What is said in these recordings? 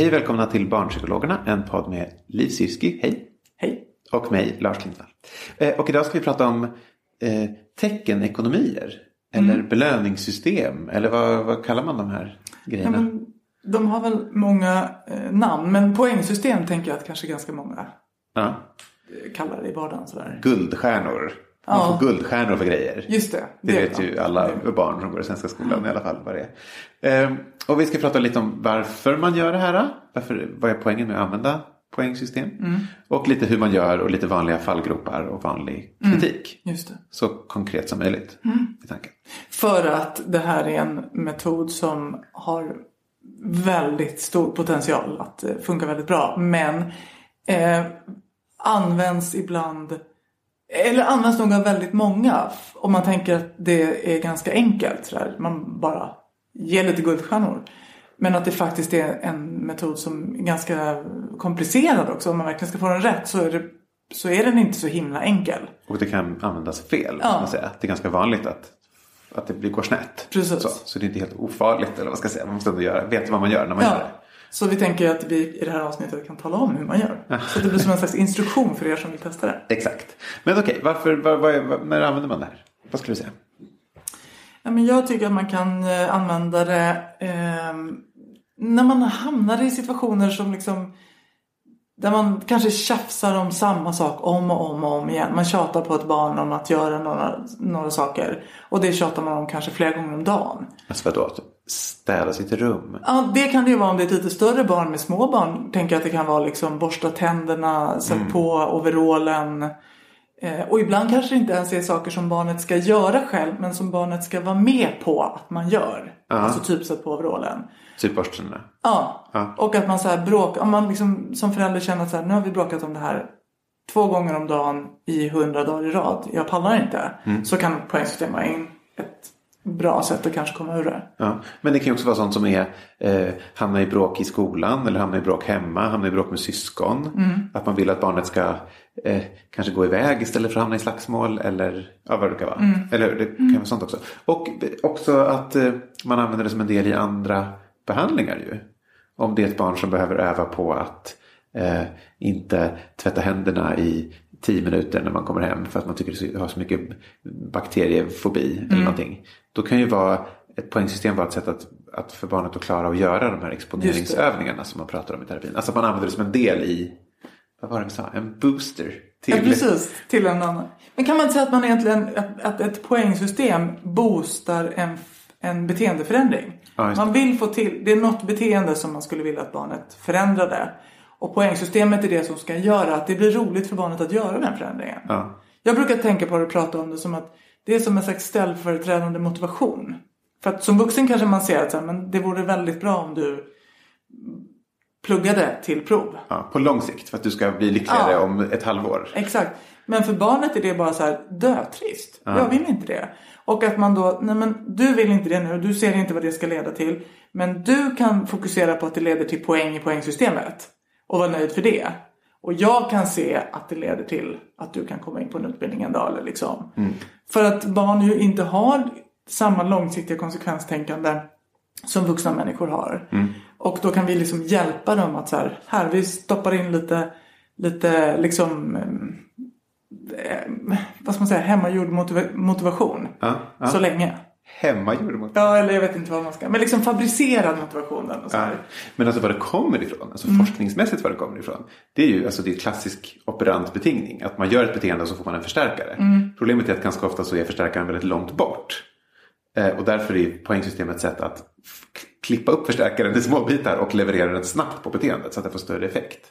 Hej och välkomna till Barnpsykologerna, en podd med Liv Syrski, hej. Hej. Och mig, Lars Lindvall. Eh, och idag ska vi prata om eh, teckenekonomier. Eller Mm. belöningssystem. Eller vad, vad kallar man de här Ja, grejerna? men, de har väl många eh, namn, men poängsystem tänker jag att kanske ganska många Ja. kallar det i vardagen. Sådär. Guldstjärnor. Man Ja. får guldstjärnor för grejer. Just det. Det vet ja. ju alla barn som går i svenska skolan i alla fall vad det är. Ehm, och vi ska prata lite om varför man gör det här. Varför, vad är poängen med att använda poängsystem? Mm. Och lite hur man gör och lite vanliga fallgropar och vanlig kritik. Just det. Så konkret som möjligt Mm. i tanken. För att det här är en metod som har väldigt stor potential att eh, funka väldigt bra. Men eh, används ibland, eller används nog av väldigt många. Om man tänker att det är ganska enkelt. Så där. Man bara ger lite guldstjärnor. Men att det faktiskt är en metod som är ganska komplicerad också. Om man verkligen ska få den rätt så är, det, så är den inte så himla enkel. Och det kan användas fel. Ja. Man säga. Det är ganska vanligt att, att det blir- går snett. Precis. Så, så det är inte helt ofarligt. Eller vad ska jag säga. Man måste ändå göra, veta vad man gör när man gör Ja. det. Så vi tänker att vi i det här avsnittet kan tala om hur man gör. Så det blir som en slags instruktion för er som vill testa det. Exakt. Men okej, varför, vad, vad, är- vad, när använder man det här? Vad skulle du säga? Ja, men jag tycker att man kan eh, använda det eh, när man hamnar i situationer som liksom där man kanske tjafsar om samma sak om och om och om igen. Man tjatar på ett barn om att göra några, några saker. Och det tjatar man om kanske flera gånger om dagen. Alltså vadå? Städa sitt rum? Ja, det kan det ju vara om det är ett lite större barn med små barn. Tänker att det kan vara liksom borsta tänderna, sätt på overallen. Eh, och ibland kanske det inte ens är saker som barnet ska göra själv men som barnet ska vara med på att man gör. Alltså typ sätt på overallen. Typ borstarna? Ja. Ja. Och att man så här bråkar, om man liksom som förälder känner att så här, nu har vi bråkat om det här två gånger om dagen i hundra dagar i rad. Jag pallar inte. Så kan poängsystem vara en, ett bra sätt att kanske komma ur det. Ja. Men det kan ju också vara sånt som är eh, hamna i bråk i skolan eller hamna i bråk hemma, hamna i bråk med syskon. Att man vill att barnet ska eh, kanske gå iväg istället för att hamna i slagsmål eller ja, vad det kan vara. Eller hur? det kan vara sånt också. Och också att eh, man använder det som en del i andra behandlingar ju. Om det är ett barn som behöver öva på att eh, inte tvätta händerna i tio minuter när man kommer hem för att man tycker det har så mycket bakteriefobi eller någonting. Då kan ju vara ett poängsystem vara ett sätt att, att för barnet att klara att göra de här exponeringsövningarna som man pratar om i terapin. Alltså att man använder det som en del i, vad var det vi sa, en booster. Till, Ja, precis. Till en annan. Men kan man inte säga att man egentligen, att, att ett poängsystem boostar en, en beteendeförändring? Ja, man vill få till, det är något beteende som man skulle vilja att barnet förändrade. Och poängsystemet är det som ska göra att det blir roligt för barnet att göra den förändringen. Ja. Jag brukar tänka på det och prata om det som att det är som en slags ställföreträdande motivation. För att som vuxen kanske man ser att så här, men det vore väldigt bra om du pluggade till prov. Ja, på lång sikt för att du ska bli lyckligare Ja. om ett halvår. Exakt. Men för barnet är det bara så här dötrist. Jag vill inte det. Och att man då, nej men du vill inte det nu, du ser inte vad det ska leda till. Men du kan fokusera på att det leder till poäng i poängsystemet. Och vara nöjd för det. Och jag kan se att det leder till att du kan komma in på en utbildning en dag. Eller liksom. För att barn ju inte har samma långsiktiga konsekvenstänkande som vuxna människor har. Och då kan vi liksom hjälpa dem att så här, här vi stoppar in lite, lite liksom, eh, vad ska man säga, hemmagjord motiva- motivation. Ja, ja. Så länge. Hemmagjord mot... Ja, eller jag vet inte vad man ska, men liksom fabricerad motivationen. Och så Ja. Men alltså var det kommer ifrån, alltså Mm. forskningsmässigt var det kommer ifrån. Det är ju alltså det är klassisk operant betingning. Att man gör ett beteende och så får man en förstärkare. Mm. Problemet är att ganska ofta så är förstärkaren väldigt långt bort. Eh, och därför är poängsystemet ett sätt att klippa upp förstärkaren i små bitar och leverera den snabbt på beteendet så att det får större effekt.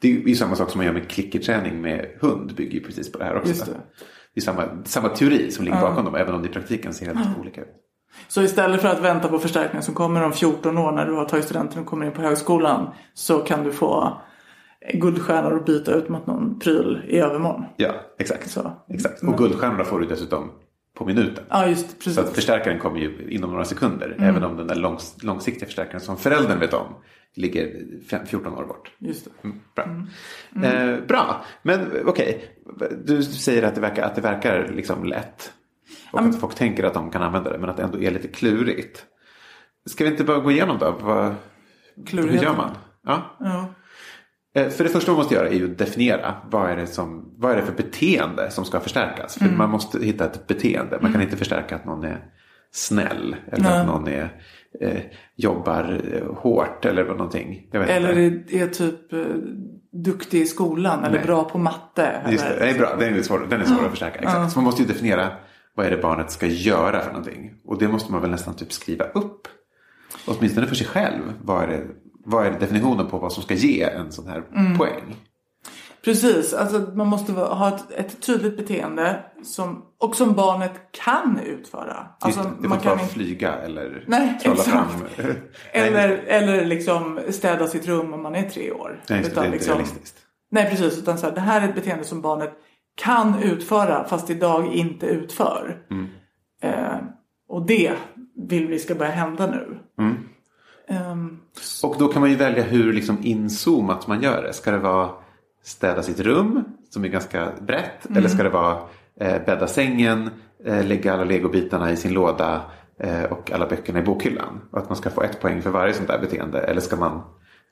Det är ju samma sak som man gör med klickerträning med hund. bygger ju precis på det här också. Det. är samma, samma teori som ligger bakom dem även om det i praktiken ser helt olika ut. Så istället för att vänta på förstärkningen som kommer om 14 år när du har tagit studenten och kommer in på högskolan så kan du få guldstjärnor och byta ut mot någon pryl i övermorgon. Ja, exakt. Så. exakt. Och guldstjärnorna får du dessutom på minuten. Ja, just precis. Så att förstärkaren kommer ju inom några sekunder. Även om den där långs, långsiktiga förstärkaren som föräldern vet om ligger fem- 14 år bort. Just det. Mm, bra. Eh, bra, men okej. Du säger att det verkar, att det verkar liksom lätt. Och att folk tänker att de kan använda det men att det ändå är lite klurigt. Ska vi inte bara gå igenom då? Vad, hur gör man? Ja. Ja. Eh, För det första man måste göra är ju att definiera vad är det, som, vad är det för beteende som ska förstärkas. Mm. För man måste hitta ett beteende. Man kan inte förstärka att någon är snäll. Eller Nej. att någon är, eh, jobbar eh, hårt eller någonting. Eller inte. är, typ eh, duktig i skolan eller Nej. bra på matte. Just det, eller, det är bra. Den är svår, den är svår att förstärka. Exakt. Så man måste ju definiera vad är det barnet ska göra för någonting. Och det måste man väl nästan typ skriva upp. Åtminstone för sig själv. Vad är, det, vad är definitionen på vad som ska ge en sån här Mm. poäng? Precis, alltså man måste ha ett, ett tydligt beteende som, och som barnet kan utföra. Alltså, det, det man inte kan att flyga eller Nej, trolla fram. Eller, eller liksom städa sitt rum om man är tre år. nej, just det, är inte liksom, realistiskt. nej precis, utan så här, det här är ett beteende som barnet kan utföra fast idag inte utför. Mm. Eh, och det vill vi ska börja hända nu. Mm. Ehm, Och då kan man ju välja hur liksom inzoomat man gör det. Ska det vara städa sitt rum som är ganska brett? Mm. Eller ska det vara eh, bädda sängen, eh, lägga alla legobitarna i sin låda eh, och alla böckerna i bokhyllan? Och att man ska få ett poäng för varje sånt där beteende. Eller ska man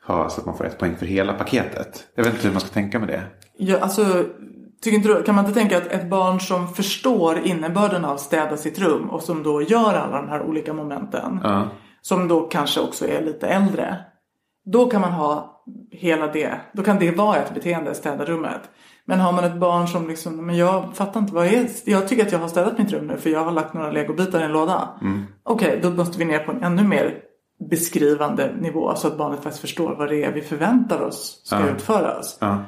ha så att man får ett poäng för hela paketet? Jag vet inte hur man ska tänka med det. Ja, alltså, tycker inte du, kan man inte tänka att ett barn som förstår innebörden av städa sitt rum och som då gör alla de här olika momenten. Ja. Som då kanske också är lite äldre. Då kan man ha hela det. Då kan det vara ett beteende, städa rummet. Men har man ett barn som liksom, men jag fattar inte vad är Jag tycker att jag har städat mitt rum nu för jag har lagt några legobitar i en låda. Okej, då måste vi ner på en ännu mer beskrivande nivå så att barnet faktiskt förstår vad det är vi förväntar oss ska utföras. Ja.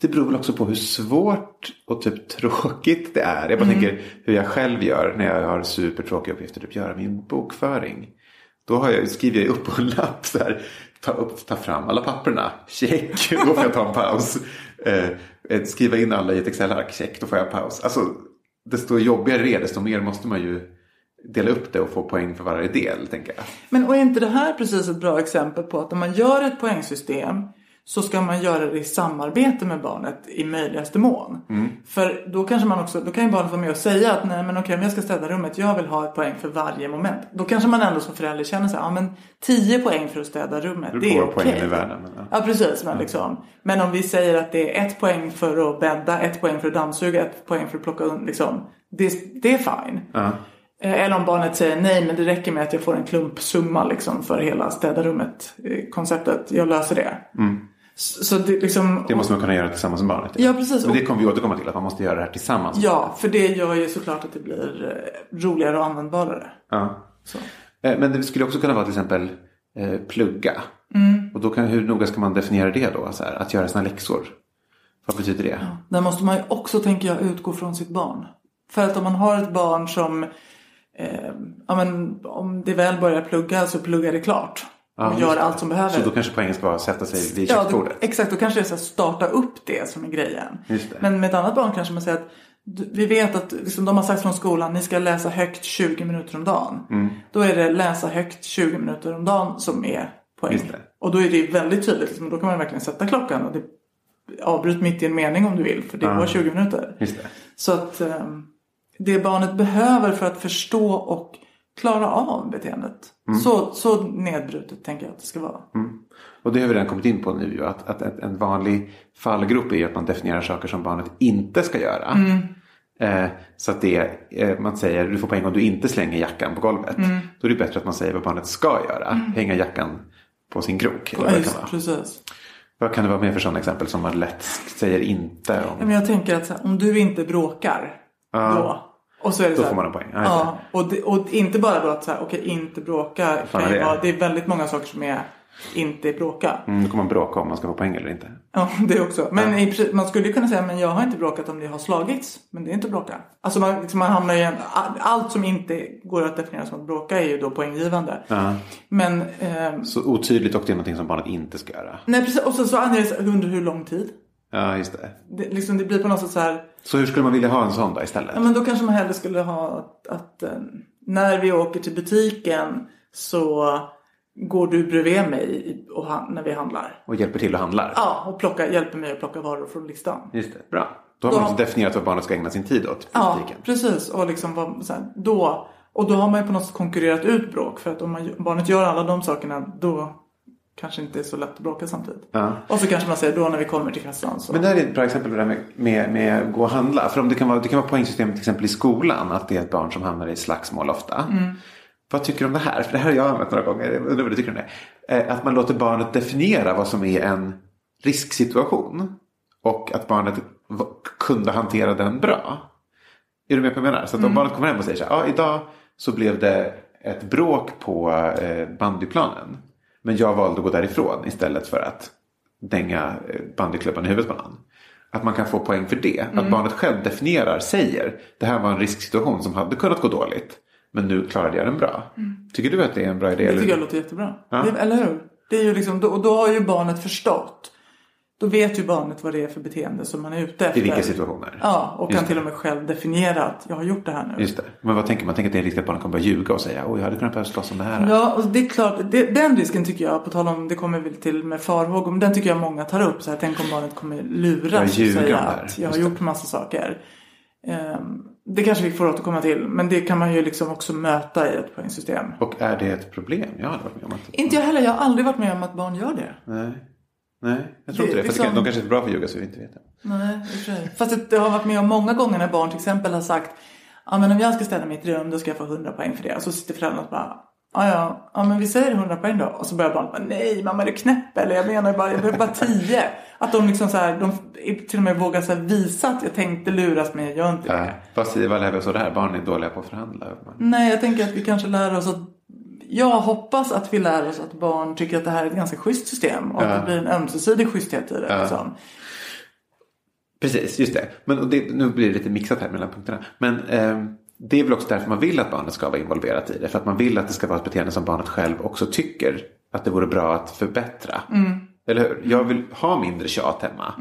Det beror väl också på hur svårt och typ tråkigt det är. Jag bara Mm. tänker hur jag själv gör när jag har supertråkiga uppgifter. Typ göra min bokföring. Då har jag, skriver jag upp på en lapp så här. Ta, upp, ta fram alla papperna. Check. Då får jag ta en paus. Eh, skriva in alla i ett Excel-ark. Check. Då får jag paus. Alltså desto jobbigare det är desto mer måste man ju dela upp det och få poäng för varje del. Tänker jag. Men och är inte det här precis ett bra exempel på att om man gör ett poängsystem så ska man göra det i samarbete med barnet i möjligaste mån. För då kanske man också, då kan ju barnet vara med och säga att nej men okej, men jag ska städa rummet, jag vill ha ett poäng för varje moment. Då kanske man ändå som förälder känner här, ja men 10 poäng för att städa rummet, Det det är okej. i världen. Men, ja. Ja precis, men liksom. Men om vi säger att det är ett poäng för att bädda, ett poäng för att dammsuga, ett poäng för att plocka undan, liksom. Det, det är fine. Eh, Eller om barnet säger nej men det räcker med att jag får en klumpsumma liksom för hela städa rummet eh. Jag löser det. Så, det liksom. Det måste man kunna göra tillsammans med barnet. Ja precis. Men det kommer vi återkomma till. Att man måste göra det här tillsammans. Ja, för det gör ju såklart att det blir eh, roligare och användbarare. Ja. Så. Eh, Men det skulle också kunna vara till exempel eh, plugga. Och då kan, hur noga ska man definiera det då? Så här, att göra sina läxor. Vad betyder det? Där måste man ju också, tänker jag, utgå från sitt barn. För att om man har ett barn som, eh, ja men om det väl börjar plugga så pluggar det klart. Ja, och gör allt som behöver. Så då kanske poängen ska vara att sätta sig vid Ja, köksbordet? exakt. Då kanske det är här, starta upp det som är grejen. Men med ett annat barn kanske man säger att vi vet att liksom, de har sagt från skolan ni ska läsa högt 20 minuter om dagen. Mm. Då är det läsa högt 20 minuter om dagen som är poäng. Just det. Och då är det väldigt tydligt. Liksom, då kan man verkligen sätta klockan. Och det avbryt mitt i en mening om du vill för det var 20 minuter. Så att eh, det barnet behöver för att förstå och klara av beteendet. Så, så nedbrutet tänker jag att det ska vara. Och det har vi redan kommit in på nu ju, att, att ett- en vanlig fallgrop är ju att man definierar saker som barnet inte ska göra. Mm. Eh, så att det, eh, man säger du får poäng om du inte slänger jackan på golvet. Mm. Då är det bättre att man säger vad barnet ska göra. Hänga jackan på sin krok. Eller vad, just, vara. precis. vad kan det vara mer för sådana exempel som man lätt säger inte om? Men jag tänker att här, om du inte bråkar då. Och så är det Då så här, får man en poäng. Ja, just Ja, och, det, och inte bara då att så här, okej inte bråka. fan Kan är det? vara, det är väldigt många saker som är inte bråka. Mm, då kommer man bråka om man ska få poäng eller inte. Ja, det också. Men i, princip- man skulle ju kunna säga, men jag har inte bråkat om det har slagits. Men det är inte bråka. Alltså man, liksom, man hamnar i en, allt som inte går att definiera som att bråka är ju då poänggivande. Men, ehm, Så otydligt och det är någonting som barnet inte ska göra. nej precis. Och så, så här, under hur lång tid. Ja, just det. Det, liksom, det blir på något sätt så här. Så hur skulle man vilja ha en sån då istället? Ja, men då kanske man hellre skulle ha att, att eh, när vi åker till butiken så går du bredvid mig och han, när vi handlar. Och hjälper till och handlar? Ja, och plocka, hjälper mig att plocka varor från listan. Just det, bra. Då har Då- man också definierat vad barnet ska ägna sin tid åt Ja, butiken. precis. Och, liksom, vad- så här, då, och då har man ju på något sätt konkurrerat ut bråk. För att om man, barnet gör alla de sakerna då kanske inte är så lätt att bråka samtidigt. Ja. Och så kanske man säger då när vi kommer till kassan så. Men det här är ett bra exempel på det här med, med, med att gå och handla. För om det kan vara, det kan vara poängsystem till exempel i skolan. Att det är ett barn som hamnar i slagsmål ofta. Vad tycker du om det här? För det här har jag använt några gånger. Jag undrar vad du tycker om det. Eh, Att man låter barnet definiera vad som är en risksituation. Och att barnet kunde hantera den bra. Är du med på vad jag menar? Så att om barnet kommer hem och säger så här. Ja, idag så blev det ett bråk på eh, bandyplanen. Men jag valde att gå därifrån istället för att dänga eh, bandyklubban i huvudet på någon. Att man kan få poäng för det. Mm. Att barnet själv definierar, säger. Det här var en risksituation som hade kunnat gå dåligt. Men nu klarade jag den bra. Tycker du att det är en bra idé? Mm. det eller? tycker jag låter jättebra. Ja. Det, eller hur? Det är ju liksom, och då har ju barnet förstått. Då vet ju barnet vad det är för beteende som man är ute efter. I vilka situationer? Ja, och Just kan det. till och med själv definiera att jag har gjort det här nu. Just det. Men vad tänker man? Tänker att det är en risk att barnet kommer börja ljuga och säga oj jag hade kunnat behöva slåss om det här. Ja, och det är klart. Det, den risken tycker jag, på tal om, det kommer väl till med farhågor, men den tycker jag många tar upp. Så här, tänk om barnet kommer luras och säga att jag har det. gjort massa saker. Ehm, det kanske vi får återkomma till, men det kan man ju liksom också möta i ett poängsystem. Och är det ett problem? Jag har aldrig varit med om att... Inte jag heller, jag har aldrig varit med om att barn gör det. Nej. Nej, jag tror Det- inte det. För liksom- de kanske är för bra för att ljuga så vi inte vet det. Nej, sig. Fast det, det har varit med om många gånger när barn till exempel har sagt Ja men om jag ska ställa mitt rum då ska jag få 100 poäng för det. Och så sitter föräldrarna och bara Ja ja, ja men vi säger 100 poäng då. Och så börjar barnet bara Nej mamma är du knäpp eller? Jag menar bara, jag behöver bara 10. Att de liksom så här, de till och med vågar så visa att jag tänkte luras men jag gör inte det. Äh, av det här? Barn är dåliga på att förhandla. Nej jag tänker att vi kanske lär oss att jag hoppas att vi lär oss att barn tycker att det här är ett ganska schysst system. Och att det blir en ömsesidig schyssthet i det. Liksom. Precis, just det. Men det, nu blir det lite mixat här mellan punkterna. Men ehm, det är väl också därför man vill att barnet ska vara involverat i det. För att man vill att det ska vara ett beteende som barnet själv också tycker att det vore bra att förbättra. Eller hur? Jag vill ha mindre tjat hemma.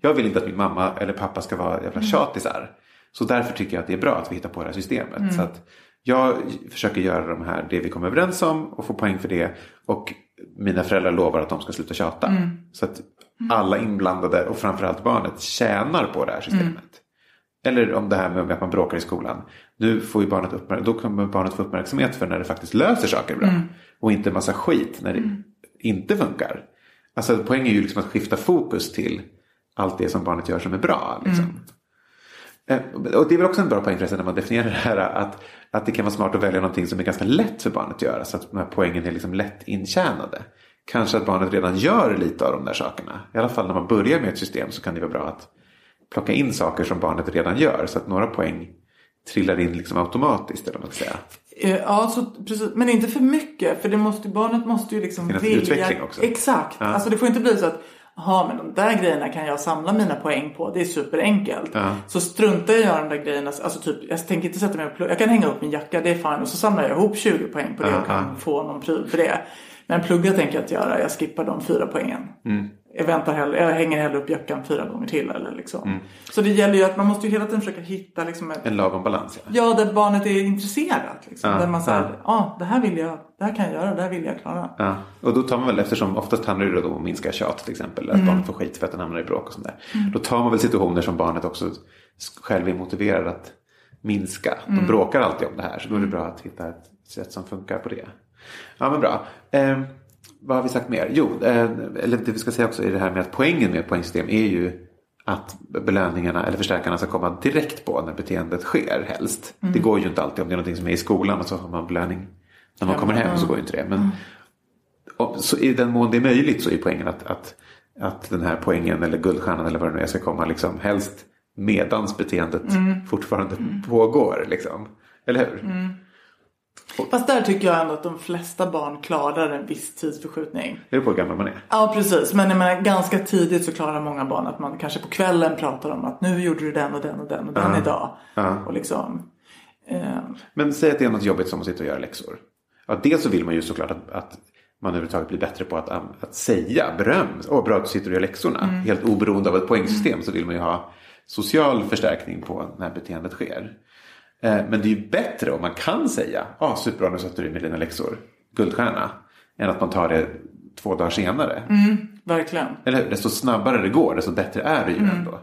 Jag vill inte att min mamma eller pappa ska vara jävla tjatisar. Så därför tycker jag att det är bra att vi hittar på det här systemet. Så att jag försöker göra de här, det vi kommer överens om och få poäng för det. Och mina föräldrar lovar att de ska sluta tjata. Så att alla inblandade och framförallt barnet tjänar på det här systemet. Eller om det här med att man bråkar i skolan. Nu får ju barnet uppmärk- då kommer barnet få uppmärksamhet för när det faktiskt löser saker bra. Och inte massa skit när det inte funkar. Alltså poängen är ju liksom att skifta fokus till allt det som barnet gör som är bra. Liksom. Eh, Och det är väl också en bra poäng förresten när man definierar det här att, att det kan vara smart att välja någonting som är ganska lätt för barnet att göra så att de här poängen är liksom lätt intjänade. Kanske att barnet redan gör lite av de där sakerna. I alla fall när man börjar med ett system så kan det vara bra att plocka in saker som barnet redan gör så att några poäng trillar in liksom automatiskt. Eller vad man ska säga. Eh, Ja, så, precis. Men inte för mycket. För det måste, barnet måste ju liksom Finnas utveckling också. Exakt. Ja. Alltså det får inte bli så att Jaha, men de där grejerna kan jag samla mina poäng på. Det är superenkelt. Ja. Så struntar jag i de där grejerna. Alltså typ, jag tänker inte sätta mig och. Jag kan hänga upp min jacka, det är fine. Och så samlar jag ihop 20 poäng på det och kan få någon pryl för det. Men plugga tänker jag inte göra. Jag skippar de fyra poängen. Jag väntar hellre, jag hänger hellre upp jackan fyra gånger till. Eller liksom. Mm. Så det gäller ju att man måste ju hela tiden försöka hitta liksom, ett, En lagom balans. Ja. Ja, där barnet är intresserat. Liksom. Ja, där man säger, ja. ja det här vill jag, det här kan jag göra, det här vill jag klara. Ja. Och då tar man väl, eftersom oftast handlar det då om att minska tjat till exempel. Att Mm. barnet får skit för att den hamnar i bråk och sånt där. Då tar man väl situationer som barnet också själv är motiverad att minska. Mm. De bråkar alltid om det här. Så då är det bra att hitta ett sätt som funkar på det. Ja men bra. Eh, vad har vi sagt mer? Jo, eh, eller det vi ska säga också är det här med att poängen med poängsystem är ju att belöningarna eller förstärkarna ska komma direkt på när beteendet sker helst. Mm. Det går ju inte alltid om det är någonting som är i skolan och så har man belöning när man kommer hem så går ju inte det. Men Mm. och så I den mån det är möjligt så är poängen att, att, att den här poängen eller guldstjärnan eller vad det nu är ska komma liksom helst medans beteendet Mm. fortfarande pågår. Liksom. Eller hur? Fast där tycker jag ändå att de flesta barn klarar en viss tidsförskjutning. Det är på hur gammal man är. Ja precis, men jag menar, ganska tidigt så klarar många barn att man kanske på kvällen pratar om att nu gjorde du den och den och den och den idag. Ja. Och liksom, eh, Men säg att det är något jobbigt som att sitta och göra läxor. Ja, dels så vill man ju såklart att, att man överhuvudtaget blir bättre på att, att säga beröm. Åh, bra att du sitter och gör läxorna. Helt oberoende av ett poängsystem så vill man ju ha social förstärkning på när beteendet sker. Eh, Men det är ju bättre om man kan säga ah, superbra nu sätter du med dina läxor, guldstjärna. Än att man tar det två dagar senare. verkligen. Eller hur? Desto snabbare det går desto bättre är det ju ändå.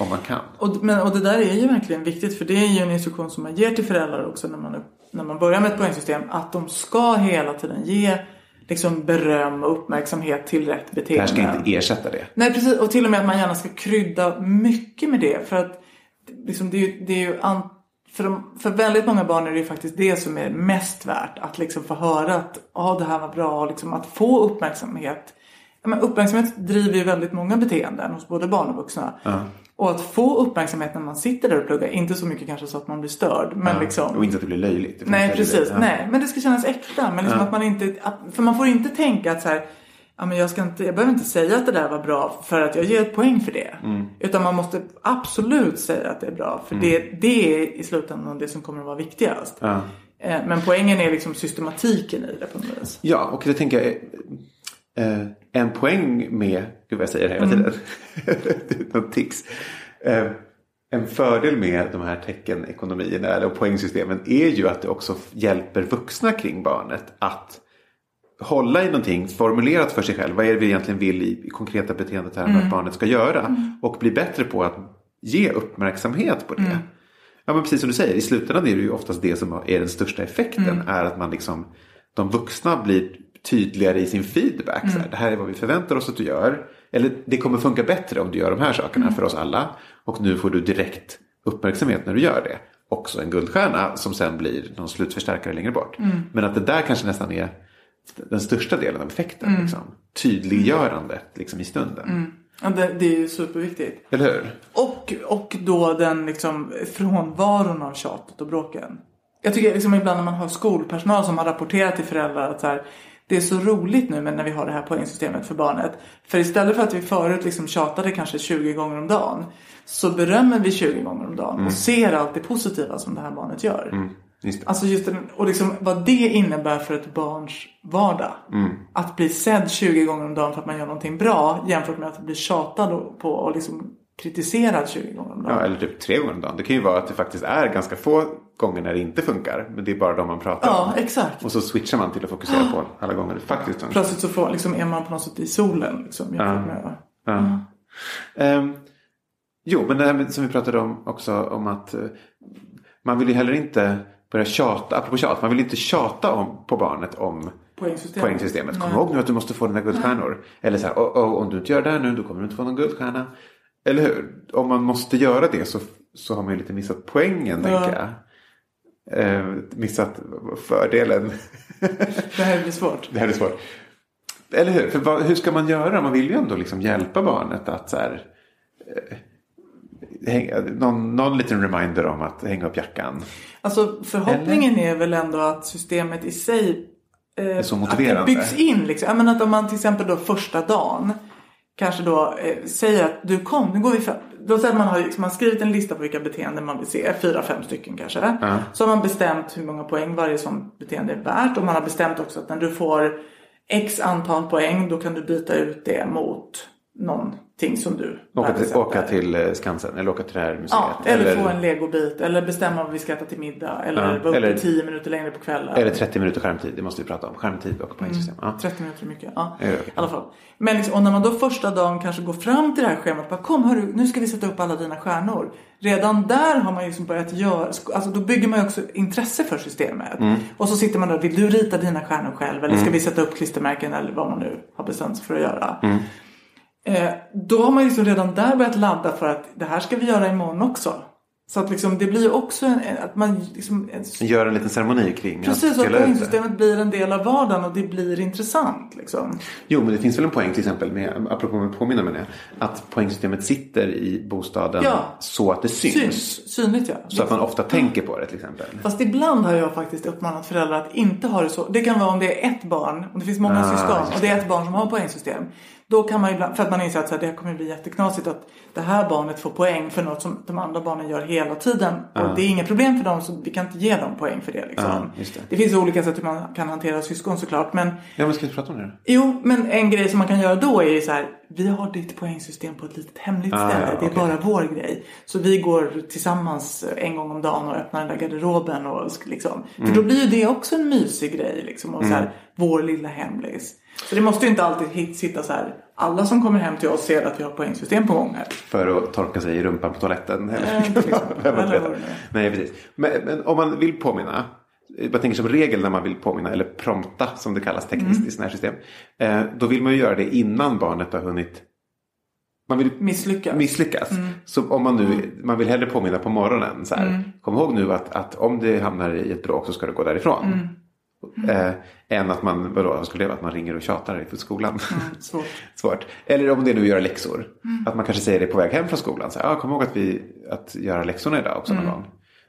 Om man kan. Och, men, och det där är ju verkligen viktigt för det är ju en instruktion som man ger till föräldrar också när man, när man börjar med ett poängsystem. Att de ska hela tiden ge liksom, beröm och uppmärksamhet till rätt Det beteende. här ska inte ersätta det. Nej precis och till och med att man gärna ska krydda mycket med det. För att liksom, det är ju, det är ju an, för, de, för väldigt många barn är det ju faktiskt det som är mest värt. Att liksom få höra att ah, det här var bra. Liksom, att få uppmärksamhet. Ja, men uppmärksamhet driver ju väldigt många beteenden hos både barn och vuxna. Och att få uppmärksamhet när man sitter där och pluggar. Inte så mycket kanske så att man blir störd. Men liksom, Och inte att det blir löjligt. Det Nej precis. Ja. nej. Men det ska kännas äkta. Men liksom att man inte, att, för man får inte tänka att så här, ja, men jag, ska inte, jag behöver inte säga att det där var bra för att jag ger ett poäng för det. Mm. Utan man måste absolut säga att det är bra. För det, det är i slutändan det som kommer att vara viktigast. Ja. Eh, Men poängen är liksom systematiken i det på något vis. Ja, och det tänker jag eh, en poäng med, gud vad jag säger hela tiden, något tics. Eh, en fördel med de här teckenekonomierna eller poängsystemen är ju att det också hjälper vuxna kring barnet att hålla i någonting formulerat för sig själv. Vad är det vi egentligen vill i, i konkreta beteendet här att barnet ska göra? Och bli bättre på att ge uppmärksamhet på det. Ja men precis som du säger, i slutändan är det ju oftast det som är den största effekten. Är att man liksom, de vuxna blir tydligare i sin feedback. Så här, det här är vad vi förväntar oss att du gör. Eller det kommer funka bättre om du gör de här sakerna för oss alla. Och nu får du direkt uppmärksamhet när du gör det. Också en guldstjärna som sen blir någon slutförstärkare längre bort. Men att det där kanske nästan är den största delen av effekten. Liksom. Tydliggörandet liksom, i stunden. Ja, det, det är ju superviktigt. Eller hur? Och, och då den liksom frånvaron av tjatet och bråken. Jag tycker liksom ibland när man har skolpersonal som har rapporterat till föräldrar att så här, det är så roligt nu men när vi har det här poängsystemet för barnet. För istället för att vi förut liksom tjatade kanske 20 gånger om dagen. Så berömmer vi 20 gånger om dagen och ser allt det positiva som det här barnet gör. Just det. Alltså just den, och liksom vad det innebär för ett barns vardag. Att bli sedd 20 gånger om dagen för att man gör någonting bra jämfört med att bli tjatad på och liksom kritiserad 20 gånger om dagen. Ja, eller typ tre gånger om dagen. Det kan ju vara att det faktiskt är ganska få gånger när det inte funkar. Men det är bara de man pratar Ja, om. exakt. Och så switchar man till att fokusera på alla gånger det faktiskt funkar. Plötsligt så får, liksom, är man på något sätt i solen. Liksom, jämfört med, Ja. Ehm, jo, men det här med, som vi pratade om också om att eh, man vill ju heller inte börja tjata, apropå tjat, man vill inte tjata om, på barnet om Poängsystemet. poängsystemet. Kom Nej. ihåg nu att du måste få dina guldstjärnor. Eller så här, "Åh, åh, om du inte gör det här nu då kommer du inte få någon guldstjärna. Eller hur? Om man måste göra det så, så har man ju lite missat poängen, Ja. tänker jag. Eh, missat fördelen. Det här blir svårt. det här är svårt. Eller hur? För vad, hur ska man göra? Man vill ju ändå liksom hjälpa barnet att så här, eh, hänga, någon, någon liten reminder om att hänga upp jackan. Alltså förhoppningen är väl ändå att systemet i sig eh, så att motiverande. det byggs in. Liksom. Jag menar att om man till exempel då första dagen kanske då eh, säger att du kom, nu går vi fram. Då säger man har liksom, man har skrivit en lista på vilka beteenden man vill se, fyra, fem stycken kanske. Så har man bestämt hur många poäng varje sånt beteende är värt och man har bestämt också att när du får x antal poäng då kan du byta ut det mot någonting som du Åka till, åka till eh, Skansen eller åka till det här museet. Ja, eller, få en legobit eller bestämma vad vi ska äta till middag eller Ja, vara uppe eller- 10 minuter längre på kvällen. eller 30 minuter skärmtid, det måste vi prata om. Skärmtid och poängsystem. Ja. 30 minuter är mycket. Ja, i alla fall. Men liksom, och när man då första dagen kanske går fram till det här schemat. Bara, Kom hörru, nu ska vi sätta upp alla dina stjärnor. Redan där har man liksom börjat göra, alltså då bygger man ju också intresse för systemet. Mm. Och så sitter man där, vill du rita dina stjärnor själv? Eller ska vi sätta upp klistermärken eller vad man nu har bestämt sig för att göra. Eh, då har man ju liksom redan där börjat ladda för att det här ska vi göra imorgon också. Så att liksom, det blir också en, att man liksom, en, Gör en liten ceremoni kring Precis, att att poängsystemet blir en del av vardagen och det blir intressant. Liksom. Jo, men det finns väl en poäng till exempel med, apropå med påminna med det, att poängsystemet sitter i bostaden Ja. så att det syns. Syns, synligt ja. Så att man ofta tänker på det till exempel. Fast ibland har jag faktiskt uppmanat föräldrar att inte ha det så. Det kan vara om det är ett barn, om det finns många Ah, syskon och det är ett barn som har poängsystem. Då kan man ibland, för att man inser att så här, det här kommer bli jätteknasigt att det här barnet får poäng för något som de andra barnen gör hela tiden. Och det är inget problem för dem så vi kan inte ge dem poäng för det. Liksom. Just det. det finns olika sätt hur man kan hantera syskon såklart. Men Ja, men ska vi inte prata om det? Jo, men en grej som man kan göra då är så här. Vi har ditt poängsystem på ett litet hemligt Ah, ställe. ja, det är bara vår grej. Så vi går tillsammans en gång om dagen och öppnar den där garderoben. Och liksom. Mm. För då blir ju det också en mysig grej. Liksom, och så här, vår lilla hemlis. Så det måste ju inte alltid sitta så här. Alla som kommer hem till oss ser att vi har poängsystem på gång här. För att torka sig i rumpan på toaletten. Eller, nu är. Nej, precis. Men, men om man vill påminna. Jag tänker som regel när man vill påminna eller prompta som det kallas tekniskt Mm. i sådana här system. Eh, då vill man ju göra det innan barnet har hunnit man vill Misslyckas. misslyckas. Mm. Så om man nu, man vill hellre påminna på morgonen. Så här, Kom ihåg nu att, att om det hamnar i ett bråk så ska du gå därifrån. Mm. Eh, än att man, vadå, vad skulle vara? Att man ringer och tjatar i skolan. Mm, svårt. Svårt. Eller om det är nu att göra läxor. Att man kanske säger det på väg hem från skolan. Så ah, kom ihåg att, vi, att göra läxorna idag också någon gång.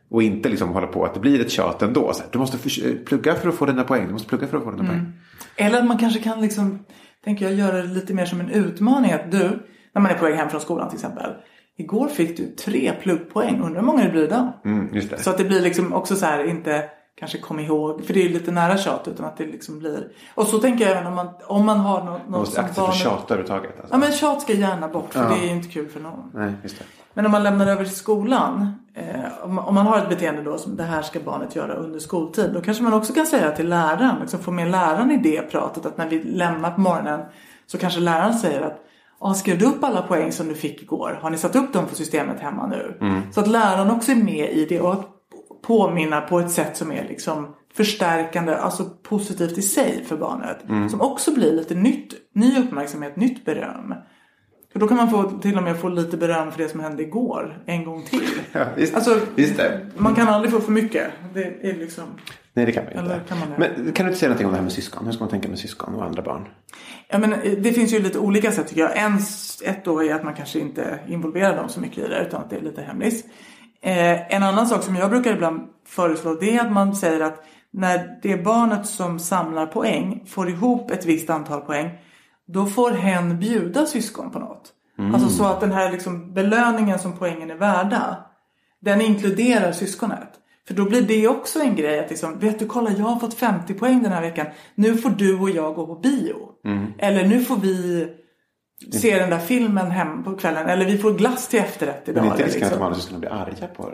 Och inte liksom hålla på att det blir ett tjat ändå. Så här, du måste för, plugga för att få dina poäng. Du måste plugga för att få dina poäng. Eller att man kanske kan liksom, tänker jag, göra det lite mer som en utmaning. Att du, när man är på väg hem från skolan till exempel. Igår fick du tre pluggpoäng. Undrar hur många det blir idag? Mm. Så att det blir liksom också så här, inte kanske kom ihåg. För det är lite nära tjat utan att det liksom blir. Och så tänker jag även om man, om man har något, man måste som aktivt få barnet- tjata överhuvudtaget. Alltså. Ja men tjat ska gärna bort för Ja. det är ju inte kul för någon. Nej, just det. Men om man lämnar över till skolan. Eh, om, man- om man har ett beteende då som det här ska barnet göra under skoltid. Då kanske man också kan säga till läraren. Liksom få med läraren i det pratet. Att när vi lämnar på morgonen. Så kanske läraren säger att Ja, skrev du upp alla poäng som du fick igår? Har ni satt upp dem på systemet hemma nu? Så att läraren också är med i det och att påminna på ett sätt som är liksom förstärkande, alltså positivt i sig för barnet. Som också blir lite nytt, ny uppmärksamhet, nytt beröm. För då kan man få, till och med få lite beröm för det som hände igår en gång till. Ja, visst, Alltså, visst det. Man kan aldrig få för mycket. Det är liksom... Nej, det kan man ju inte. kan man? Men kan du inte säga någonting om det här med syskon? Hur ska man tänka med syskon och andra barn? Ja, men eh, det finns ju lite olika sätt tycker jag. En, ett då är att man kanske inte involverar dem så mycket i det utan att det är lite hemlis. Eh, en annan sak som jag brukar ibland föreslå det är att man säger att när det barnet som samlar poäng får ihop ett visst antal poäng då får hen bjuda syskon på något. Alltså så att den här liksom belöningen som poängen är värda den inkluderar syskonet. För då blir det också en grej att liksom, vet du kolla jag har fått 50 poäng den här veckan. Nu får du och jag gå på bio. Eller nu får vi se den där filmen hem på kvällen. Eller vi får glass till efterrätt idag. Men inte eller risken att de liksom. andra syskonen blir arga på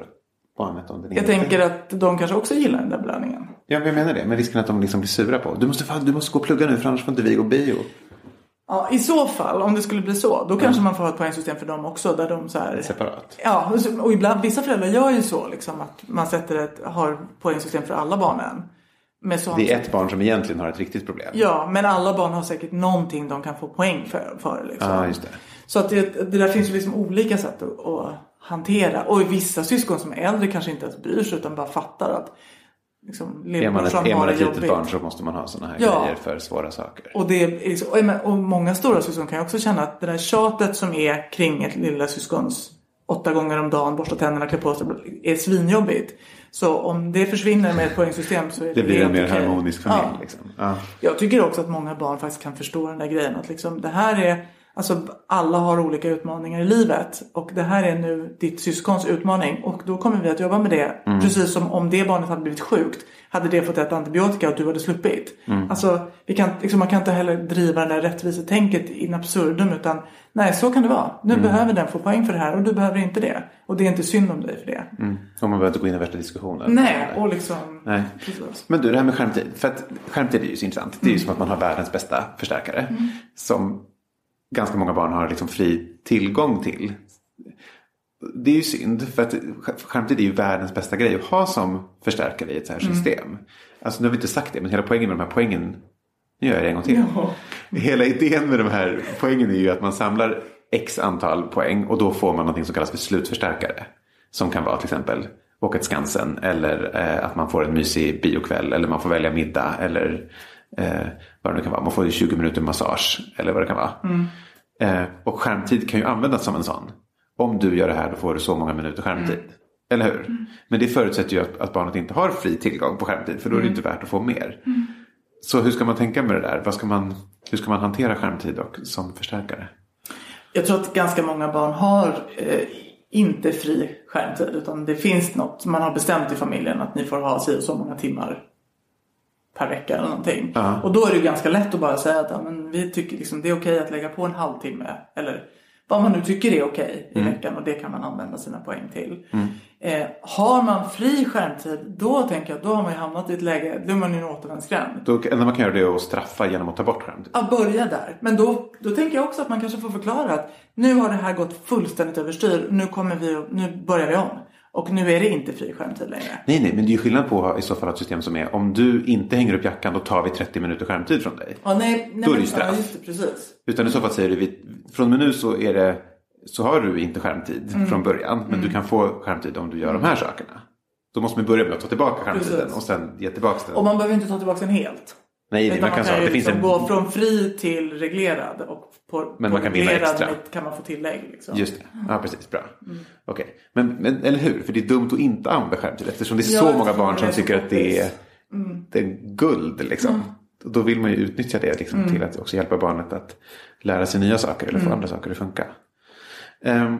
barnet om den Jag tänker att de kanske också gillar den där belöningen. Ja, men jag menar det. Men risken att de liksom blir sura på. Du måste, fan, du måste gå och plugga nu för annars får inte vi gå bio. Ja, I så fall, om det skulle bli så, då kanske man får ha ett poängsystem för dem också. Där de så här, Separat. Ja, och ibland, vissa föräldrar gör ju så liksom att man sätter ett, har poängsystem för alla barnen. Det är ett barn som egentligen har ett riktigt problem. Ja, men alla barn har säkert någonting de kan få poäng för. för liksom. Ja, just det. Så att det, det där finns ju liksom olika sätt att, att hantera. Och vissa syskon som är äldre kanske inte ens bryr sig utan bara fattar att liksom, Är man ett, är man ett litet jobbigt. barn så måste man ha sådana här Ja. grejer för svåra saker. Och, det liksom- och många stora syskon kan ju också känna att det där tjatet som är kring ett lilla syskons åtta gånger om dagen, borsta tänderna, klä på sig, är svinjobbigt. Så om det försvinner med ett poängsystem så är det Det blir en mer harmonisk familj. Ja. Liksom. Ja. Jag tycker också att många barn faktiskt kan förstå den där grejen. Att liksom, det här är Alltså alla har olika utmaningar i livet och det här är nu ditt syskons utmaning och då kommer vi att jobba med det. Precis som om det barnet hade blivit sjukt hade det fått äta antibiotika och du hade sluppit. Alltså, vi kan, liksom, man kan inte heller driva det där rättvisetänket in absurdum utan nej så kan det vara. Nu behöver den få poäng för det här och du behöver inte det. Och det är inte synd om dig för det. Mm. Och man behöver inte gå in i värsta diskussionen. Nej, och liksom... Nej. Precis. Men du, det här med skärmtid. För att skärmtid är ju så intressant. Det är ju som att man har världens bästa förstärkare. Som ganska många barn har liksom fri tillgång till. Det är ju synd. För att skärmtid är ju världens bästa grej att ha som förstärkare i ett så här system. Alltså nu har vi inte sagt det. Men hela poängen med de här poängen. Nu gör jag det en gång till. Ja. Hela idén med de här poängen är ju att man samlar x antal poäng. Och då får man något som kallas för slutförstärkare. Som kan vara till exempel åka till Skansen. Eller eh, att man får en mysig biokväll. Eller man får välja middag. Eller eh, vad det nu kan vara. Man får ju 20 minuter massage. Eller vad det kan vara. Eh, och skärmtid kan ju användas som en sån. Om du gör det här då får du så många minuter skärmtid. Eller hur? Men det förutsätter ju att, att barnet inte har fri tillgång på skärmtid. För då är det inte värt att få mer. Så hur ska man tänka med det där? Vad ska man, hur ska man hantera skärmtid och, som förstärkare? Jag tror att ganska många barn har eh, inte fri skärmtid utan det finns något man har bestämt i familjen att ni får ha si och så många timmar per vecka eller någonting. Ja. Och då är det ganska lätt att bara säga att ja, men vi tycker liksom, det är okej att lägga på en halvtimme eller vad man nu tycker är okej i veckan och det kan man använda sina poäng till. Eh, har man fri skärmtid då tänker jag då har man ju hamnat i ett läge, då är man ju en återvändsgränd. Då, enda man kan göra det är att straffa genom att ta bort skärmtid. Ja, börja där. Men då, då tänker jag också att man kanske får förklara att nu har det här gått fullständigt överstyr. Nu, kommer vi, att- nu börjar vi om. Och nu är det inte fri skärmtid längre. Nej, nej, men det är ju skillnad på i så fall ett system som är om du inte hänger upp jackan då tar vi 30 minuter skärmtid från dig. Ja, nej, nej, Då är det ju straff. Ja, det, precis. Utan i så fall säger du vi, från och med nu så är det så har du inte skärmtid Mm. från början. Men du kan få skärmtid om du gör de här sakerna. Då måste man börja med att ta tillbaka skärmtiden Precis. och sen ge tillbaka den. Och man behöver inte ta tillbaka den helt. Nej, Utan man kan, säga ju det finns liksom en... gå från fri till reglerad. Och på, Men på man kan reglerad kan man få tillägg. Liksom. Just det, ja precis, bra. Okej, men, men eller hur? För det är dumt att inte använda skärmtid eftersom det är så många barn som tycker att det är, poppis. det är guld liksom. Och Då vill man ju utnyttja det liksom, till att också hjälpa barnet att lära sig nya saker eller få andra saker att funka. Ehm,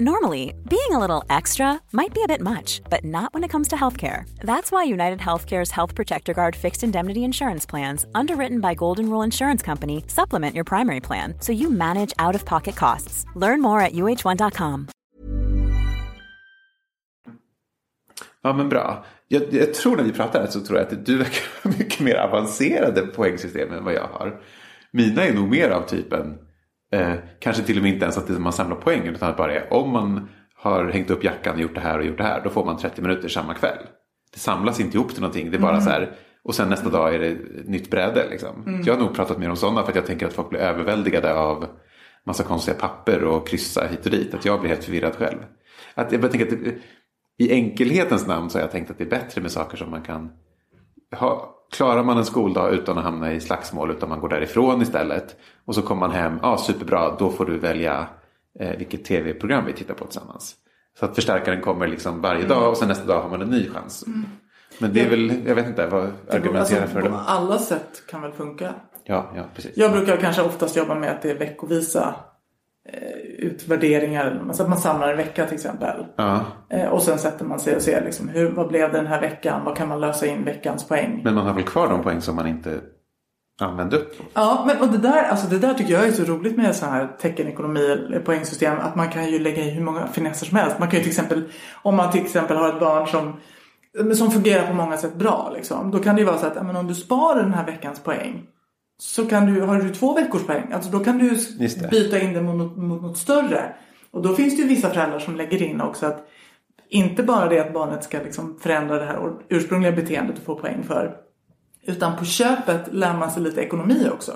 Normally, being a little extra might be a bit much, but not when it comes to healthcare. That's why United Healthcare's Health Protector Guard fixed indemnity insurance plans, underwritten by Golden Rule Insurance Company, supplement your primary plan so you manage out of pocket costs. Learn more at uh1.com. Ja men bra. Jag, jag tror när vi pratar så tror jag att du verkar mycket mer avancerade poängsystem än vad jag har. Mina är nog mer av typen, eh, kanske till och med inte ens att man samlar poäng utan att bara är om man har hängt upp jackan och gjort det här och gjort det här då får man 30 minuter samma kväll. Det samlas inte ihop till någonting, det är bara så här och sen nästa dag är det nytt bräde. Liksom. Jag har nog pratat mer om sådana för att jag tänker att folk blir överväldigade av massa konstiga papper och kryssa hit och dit. Att jag blir helt förvirrad själv. Att jag bara tänker att det, i enkelhetens namn så har jag tänkt att det är bättre med saker som man kan ha. Klarar man en skoldag utan att hamna i slagsmål utan man går därifrån istället. Och så kommer man hem, ja ah, superbra, då får du välja eh, vilket tv-program vi tittar på tillsammans. Så att förstärkaren kommer liksom varje dag och sen nästa dag har man en ny chans. Men det är väl, jag vet inte, vad argumenterar för på det? alla sätt kan väl funka. Ja, ja, precis. Jag brukar kanske oftast jobba med att det är veckovisa utvärderingar. Så att man samlar en vecka till exempel. Ja, Eh, och sen sätter man sig och ser liksom, hur, vad blev det den här veckan? Vad kan man lösa in veckans poäng? men man har väl kvar de poäng som man inte använde upp? Ja, men och det, där, alltså det där tycker jag är så roligt med så här teckenekonomi eller poängsystem. Att man kan ju lägga i hur många finesser som helst. Man kan ju till exempel, om man till exempel har ett barn som, som fungerar på många sätt bra. Liksom, då kan det ju vara så att ja, men om du sparar den här veckans poäng. Så kan du, har du två veckors poäng, alltså då kan du byta in det mot, mot, mot något större. Och då finns det ju vissa föräldrar som lägger in också att inte bara det att barnet ska liksom förändra det här ursprungliga beteendet och få poäng för. Utan på köpet lär man sig lite ekonomi också.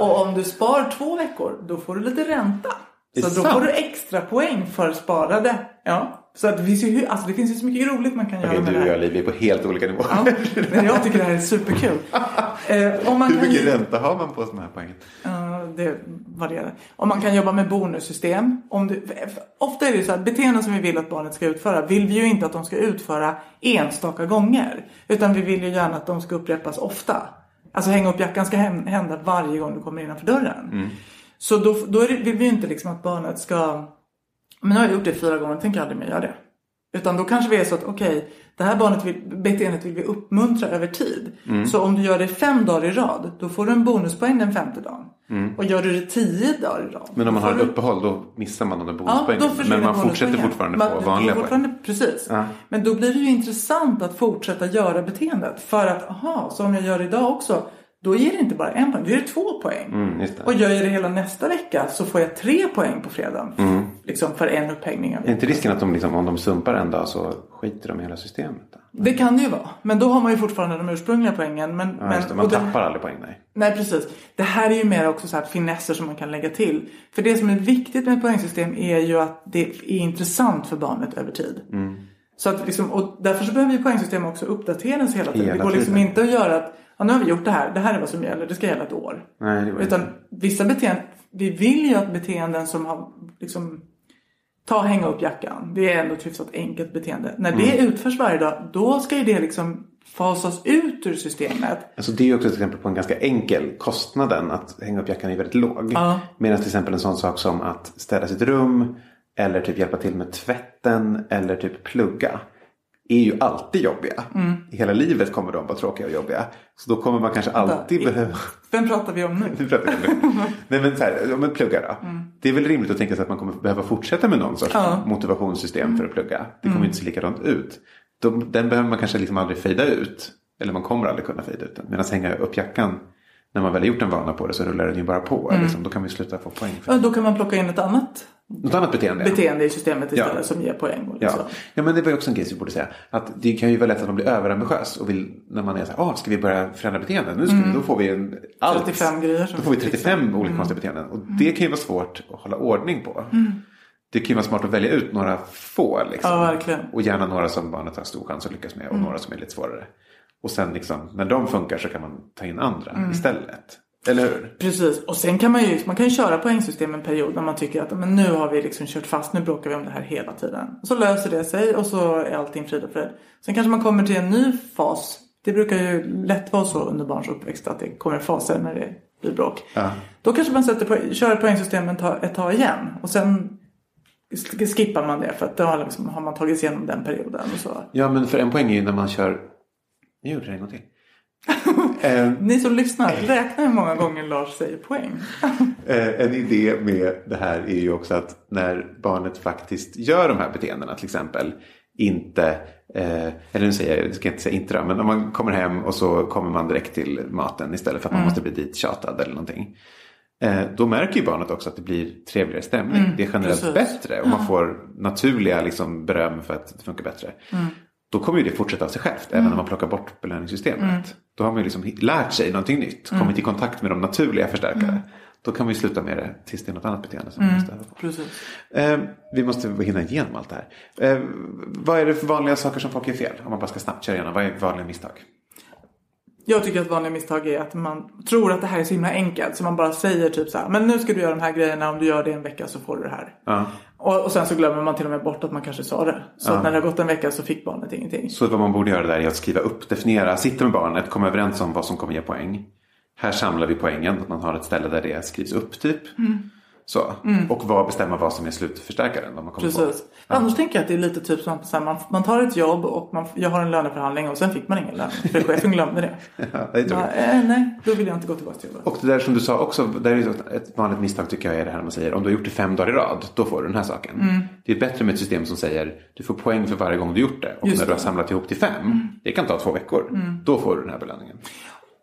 Och om du spar två veckor, då får du lite ränta. Så då sant. får du extra poäng för sparade. Ja. Så att det, finns ju, alltså det finns ju så mycket roligt man kan göra Okej, med du det och jag Liv, är på helt olika nivåer. Ja, men jag tycker det här är superkul. Eh, om man Hur kan mycket ju- ränta har man på sådana här poäng? Ja, det varierar. Om man kan jobba med bonussystem. Om du, ofta är det så här, beteenden som vi vill att barnet ska utföra vill vi ju inte att de ska utföra enstaka gånger. Utan vi vill ju gärna att de ska upprepas ofta. Alltså hänga upp jackan ska hän- hända varje gång du kommer innanför dörren. Så då, då det, vill vi ju inte liksom att barnet ska, men nu har jag gjort det fyra gånger, tänker jag aldrig mer göra det. Utan då kanske vi är så att okej, det här barnet vill, beteendet vill vi uppmuntra över tid. Så om du gör det fem dagar i rad, då får du en bonuspoäng den femte dagen. Och gör du det tio dagar i rad. Men om man har ett du- uppehåll då missar man de där Ja, bonuspoängen. försvinner men man fortsätter fortfarande Man- få du vanliga poäng. Precis. Ja. Men då blir det ju intressant att fortsätta göra beteendet. För att, aha, så om jag gör det idag också, då ger det inte bara en poäng, då ger det två poäng. Mm. Och gör jag det hela nästa vecka så får jag tre poäng på fredagen. Liksom för en upphängning. av Är inte risken att de liksom, om de sumpar en dag så skiter de i hela systemet? Då? Det kan det ju vara. Men då har man ju fortfarande de ursprungliga poängen. Men, Ja, men. Man och det- tappar aldrig poäng, nej. Nej precis. Det här är ju mer också så här finesser som man kan lägga till. För det som är viktigt med ett poängsystem är ju att det är intressant för barnet över tid. Mm. Så att liksom, och därför så behöver ju poängsystem också uppdateras hela tiden. Hela det går liksom tiden. inte att göra att ja, nu har vi gjort det här, det här är vad som gäller, det ska gälla ett år. Nej, det var Utan vissa beteenden, vi vill ju att beteenden som har liksom Ta hänga upp jackan. Det är ändå ett hyfsat enkelt beteende. När det Mm. utförs varje dag, då ska ju det liksom fasas ut ur systemet. Alltså det är ju också ett exempel på en ganska enkel. Kostnaden att hänga upp jackan är väldigt låg. Ja. Medan till exempel en sån sak som att städa sitt rum. Eller typ hjälpa till med tvätten. Eller typ plugga. Är ju alltid jobbiga. Mm. Hela livet kommer de vara tråkiga och jobbiga. Så då kommer man kanske alltid behöva... Vem pratar vi om nu? Nu pratar vi om det. Nej men så här, om en plugga då. Det är väl rimligt att tänka sig att man kommer behöva fortsätta med någon sorts Ja. motivationssystem för att plugga. Det kommer inte se likadant ut. De, den behöver man kanske liksom aldrig fejda ut. Eller man kommer aldrig kunna fejda ut den. Medan hänga upp jackan. När man väl har gjort en vana på det så rullar den ju bara på. Liksom. Då kan vi sluta få poäng. För Ja, då kan man plocka in ett annat Något annat beteende. beteende i systemet istället Ja. som ger poäng. Och Ja. liksom. ja, men det var ju också en grej som vi borde säga. Att det kan ju vara lätt att man blir överambitiös och vill när man är så här, ah, ska vi börja förändra beteenden? Nu ska vi, då får vi en, allt. 35 grejer Då får vi vi 35 olika konstiga beteenden. Och det kan ju vara svårt att hålla ordning på. Det kan ju vara smart att välja ut några få. Liksom. Ja, verkligen. Och gärna några som barnet har stor chans att lyckas med och några som är lite svårare. Och sen liksom, när de funkar så kan man ta in andra istället. Eller hur? Precis, och sen kan man ju, man kan ju köra poängsystem en period när man tycker att men nu har vi liksom kört fast, nu bråkar vi om det här hela tiden. Så löser det sig och så är allting frid och fröjd. Sen kanske man kommer till en ny fas. Det brukar ju lätt vara så under barns uppväxt att det kommer faser när det blir bråk. Ja. Då kanske man sätter på, kör poängsystemen ta- ett tag igen. Och sen sk- skippar man det för att då har, liksom, har man tagit sig igenom den perioden. Och så. Ja, men för en poäng är ju när man kör... Jag gjorde det en gång till. Ni som lyssnar, räkna hur många gånger Lars säger poäng. Eh, en idé med det här är ju också att när barnet faktiskt gör de här beteendena till exempel inte, eh, eller nu säger jag, jag ska inte säga inte då, men om man kommer hem och så kommer man direkt till maten istället för att man måste bli dit tjatad eller någonting. Eh, då märker ju barnet också att det blir trevligare stämning. det är generellt precis. bättre och man får naturliga liksom, beröm för att det funkar bättre. Då kommer ju det fortsätta av sig självt. Även om man plockar bort belöningssystemet. Då har man ju liksom lärt sig någonting nytt. Kommit i kontakt med de naturliga förstärkare. Då kan vi sluta med det tills det är något annat beteende som vi måste. Precis. Eh, vi måste hinna igenom allt det här. Eh, vad är det för vanliga saker som folk gör fel? Om man bara ska snabbt köra igenom. Vad är vanliga misstag? Jag tycker att vanliga misstag är att man tror att det här är så himla enkelt. Så man bara säger typ så här. Men nu ska du göra de här grejerna. Om du gör det en vecka så får du det här. Ja. Och, och sen så glömmer man till och med bort att man kanske sa det. Så att när det har gått en vecka så fick barnet ingenting. Så vad man borde göra där är att skriva upp, definiera, sitta med barnet, komma överens om vad som kommer ge poäng. Här samlar vi poängen, att man har ett ställe där det skrivs upp typ. Så. Och vad bestämma vad som är slutförstärkaren. Vad man kommer Precis. På. Annars tänker jag att det är lite typ som att man, man tar ett jobb och man, jag har en löneförhandling och sen fick man ingen lön. För chefen glömde det. Ja, det är. Bara, eh, nej, då vill jag inte gå tillbaka till jobbet. Och det där som du sa också, där är ett vanligt misstag tycker jag är det här man säger om du har gjort det fem dagar i rad, då får du den här saken. Mm. Det är bättre med ett system som säger du får poäng för varje gång du gjort det. Och Just när du har det. samlat ihop till fem, det kan ta två veckor, då får du den här belöningen.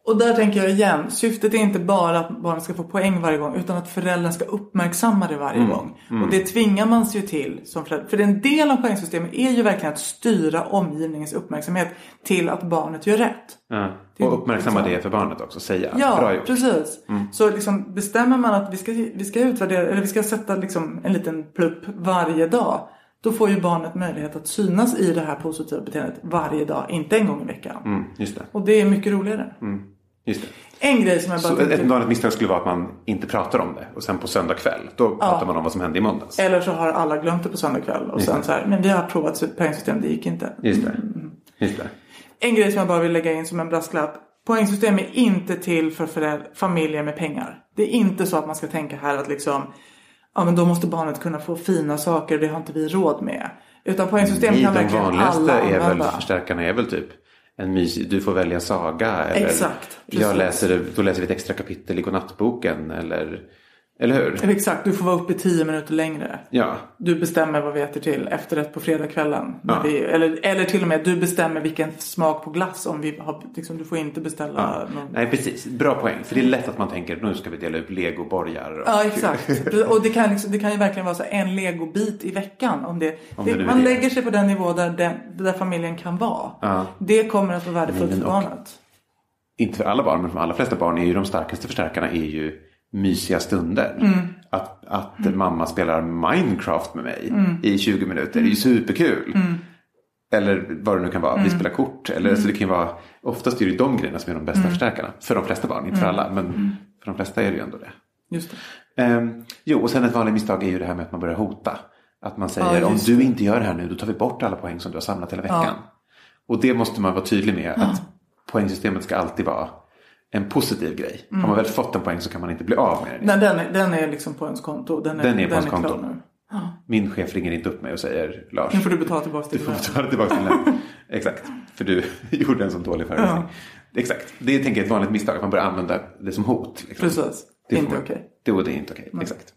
Och där tänker jag igen, syftet är inte bara att barnet ska få poäng varje gång utan att föräldern ska uppmärksamma det varje Mm. gång. Och det tvingar man sig ju till som förälder. För en del av poängsystemet är ju verkligen att styra omgivningens uppmärksamhet till att barnet gör rätt. Ja. Och uppmärksamma det för barnet också, säga Ja, bra gjort. precis. Så liksom bestämmer man att vi ska, vi ska utvärdera, eller vi ska sätta liksom en liten plupp varje dag. Då får ju barnet möjlighet att synas i det här positiva beteendet varje dag, inte en gång i veckan. Mm, just det. Och det är mycket roligare. Just det. En grej som jag bara Så tänkte- ett vanligt misstag skulle vara att man inte pratar om det och sen på söndag kväll då pratar man om vad som hände i måndags. Eller så har alla glömt det på söndag kväll och sen så här, men vi har provat poängsystem, det gick inte. Just det. Just det. En grej som jag bara vill lägga in som en brasklapp. Poängsystem är inte till för familjer med pengar. Det är inte så att man ska tänka här att liksom, ja men då måste barnet kunna få fina saker och det har inte vi råd med. Utan poängsystem I kan de verkligen vanligaste alla är väl använda. förstärkarna är väl typ en mysig, du får välja saga. Eller Exakt, jag läser, då läser vi ett extra kapitel i godnattboken. Eller, eller hur? Exakt, du får vara uppe tio minuter längre. Ja, Du bestämmer vad vi äter till efterrätt på fredagskvällen. Ja. Vi, eller, eller till och med du bestämmer vilken smak på glass. Om vi har, liksom, du får inte beställa någon nej precis. Bra poäng. För det är lätt att man tänker nu ska vi dela ut legoborgar. och- Ja exakt. Och det kan, liksom, det kan ju verkligen vara så en legobit i veckan. Om det, Om det, det man det. lägger sig på den nivå där, den, där familjen kan vara. Ja. Det kommer att vara värdefullt för barnet. Inte för alla barn, men för de allra flesta barn är ju de starkaste förstärkarna är ju mysiga stunder. Mm. Att, att mamma spelar Minecraft med mig Mm. i 20 minuter är ju superkul. Eller vad det nu kan vara, Mm. vi spelar kort. Eller så det kan vara, oftast är det de grejerna som är de bästa Mm. förstärkarna. För de flesta barn, inte för alla. Men för de flesta är det ju ändå det. Just det. Ehm, jo, och sen ett vanligt misstag är ju det här med att man börjar hota. Att man säger Ja, om du inte gör det här nu då tar vi bort alla poäng som du har samlat hela veckan. Och det måste man vara tydlig med. Att poängsystemet ska alltid vara en positiv grej. Har man väl fått en poäng så kan man inte bli av med den. Nej, den, är, den är liksom på ens konto. Den är, Den är på ens klar konto. nu. Min chef ringer inte upp mig och säger Lars. Nu får du betala tillbaka Du till får lön. betala tillbaka din lön. Exakt. För du gjorde en sån dålig föreläsning. Exakt. Det är tänker jag, ett vanligt misstag. Att man börjar använda det som hot. Liksom. Precis. Det får Inte okej. Det, och det är inte okej. Exakt.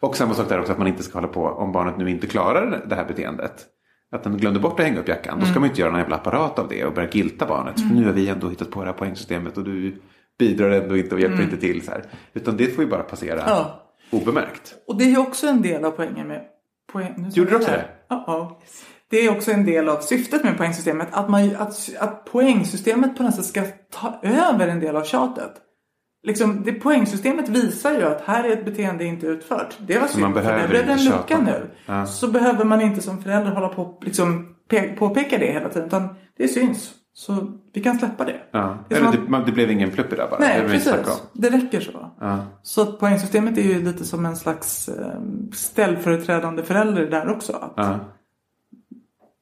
Och samma sak där också att man inte ska hålla på om barnet nu inte klarar det här beteendet. Att den glömde bort att hänga upp jackan. Då ska Mm. man inte göra någon jävla apparat av det och börja gilta barnet. För nu har vi ändå hittat på det här poängsystemet och du bidrar ändå inte och hjälper inte till. Så här. Utan det får ju bara passera Mm. Ja. obemärkt. Och det är ju också en del av poängen med... Poäng, nu Gjorde du också det? Ja, ja. Det är också en del av syftet med poängsystemet. Att, man, att, att poängsystemet på något sätt ska ta över en del av tjatet. Liksom, det poängsystemet visar ju att här är ett beteende inte utfört. Det var synd, man för behöver det blev en lucka nu. Ja. Så behöver man inte som förälder hålla på liksom, pe- påpeka det hela tiden. Utan det syns. Så vi kan släppa det. Ja. Det Eller att- det, det blev ingen plupp i det bara. det Nej, snacka precis. Det räcker så. Ja. Så att poängsystemet är ju lite som en slags eh, ställföreträdande förälder där också. Att Ja.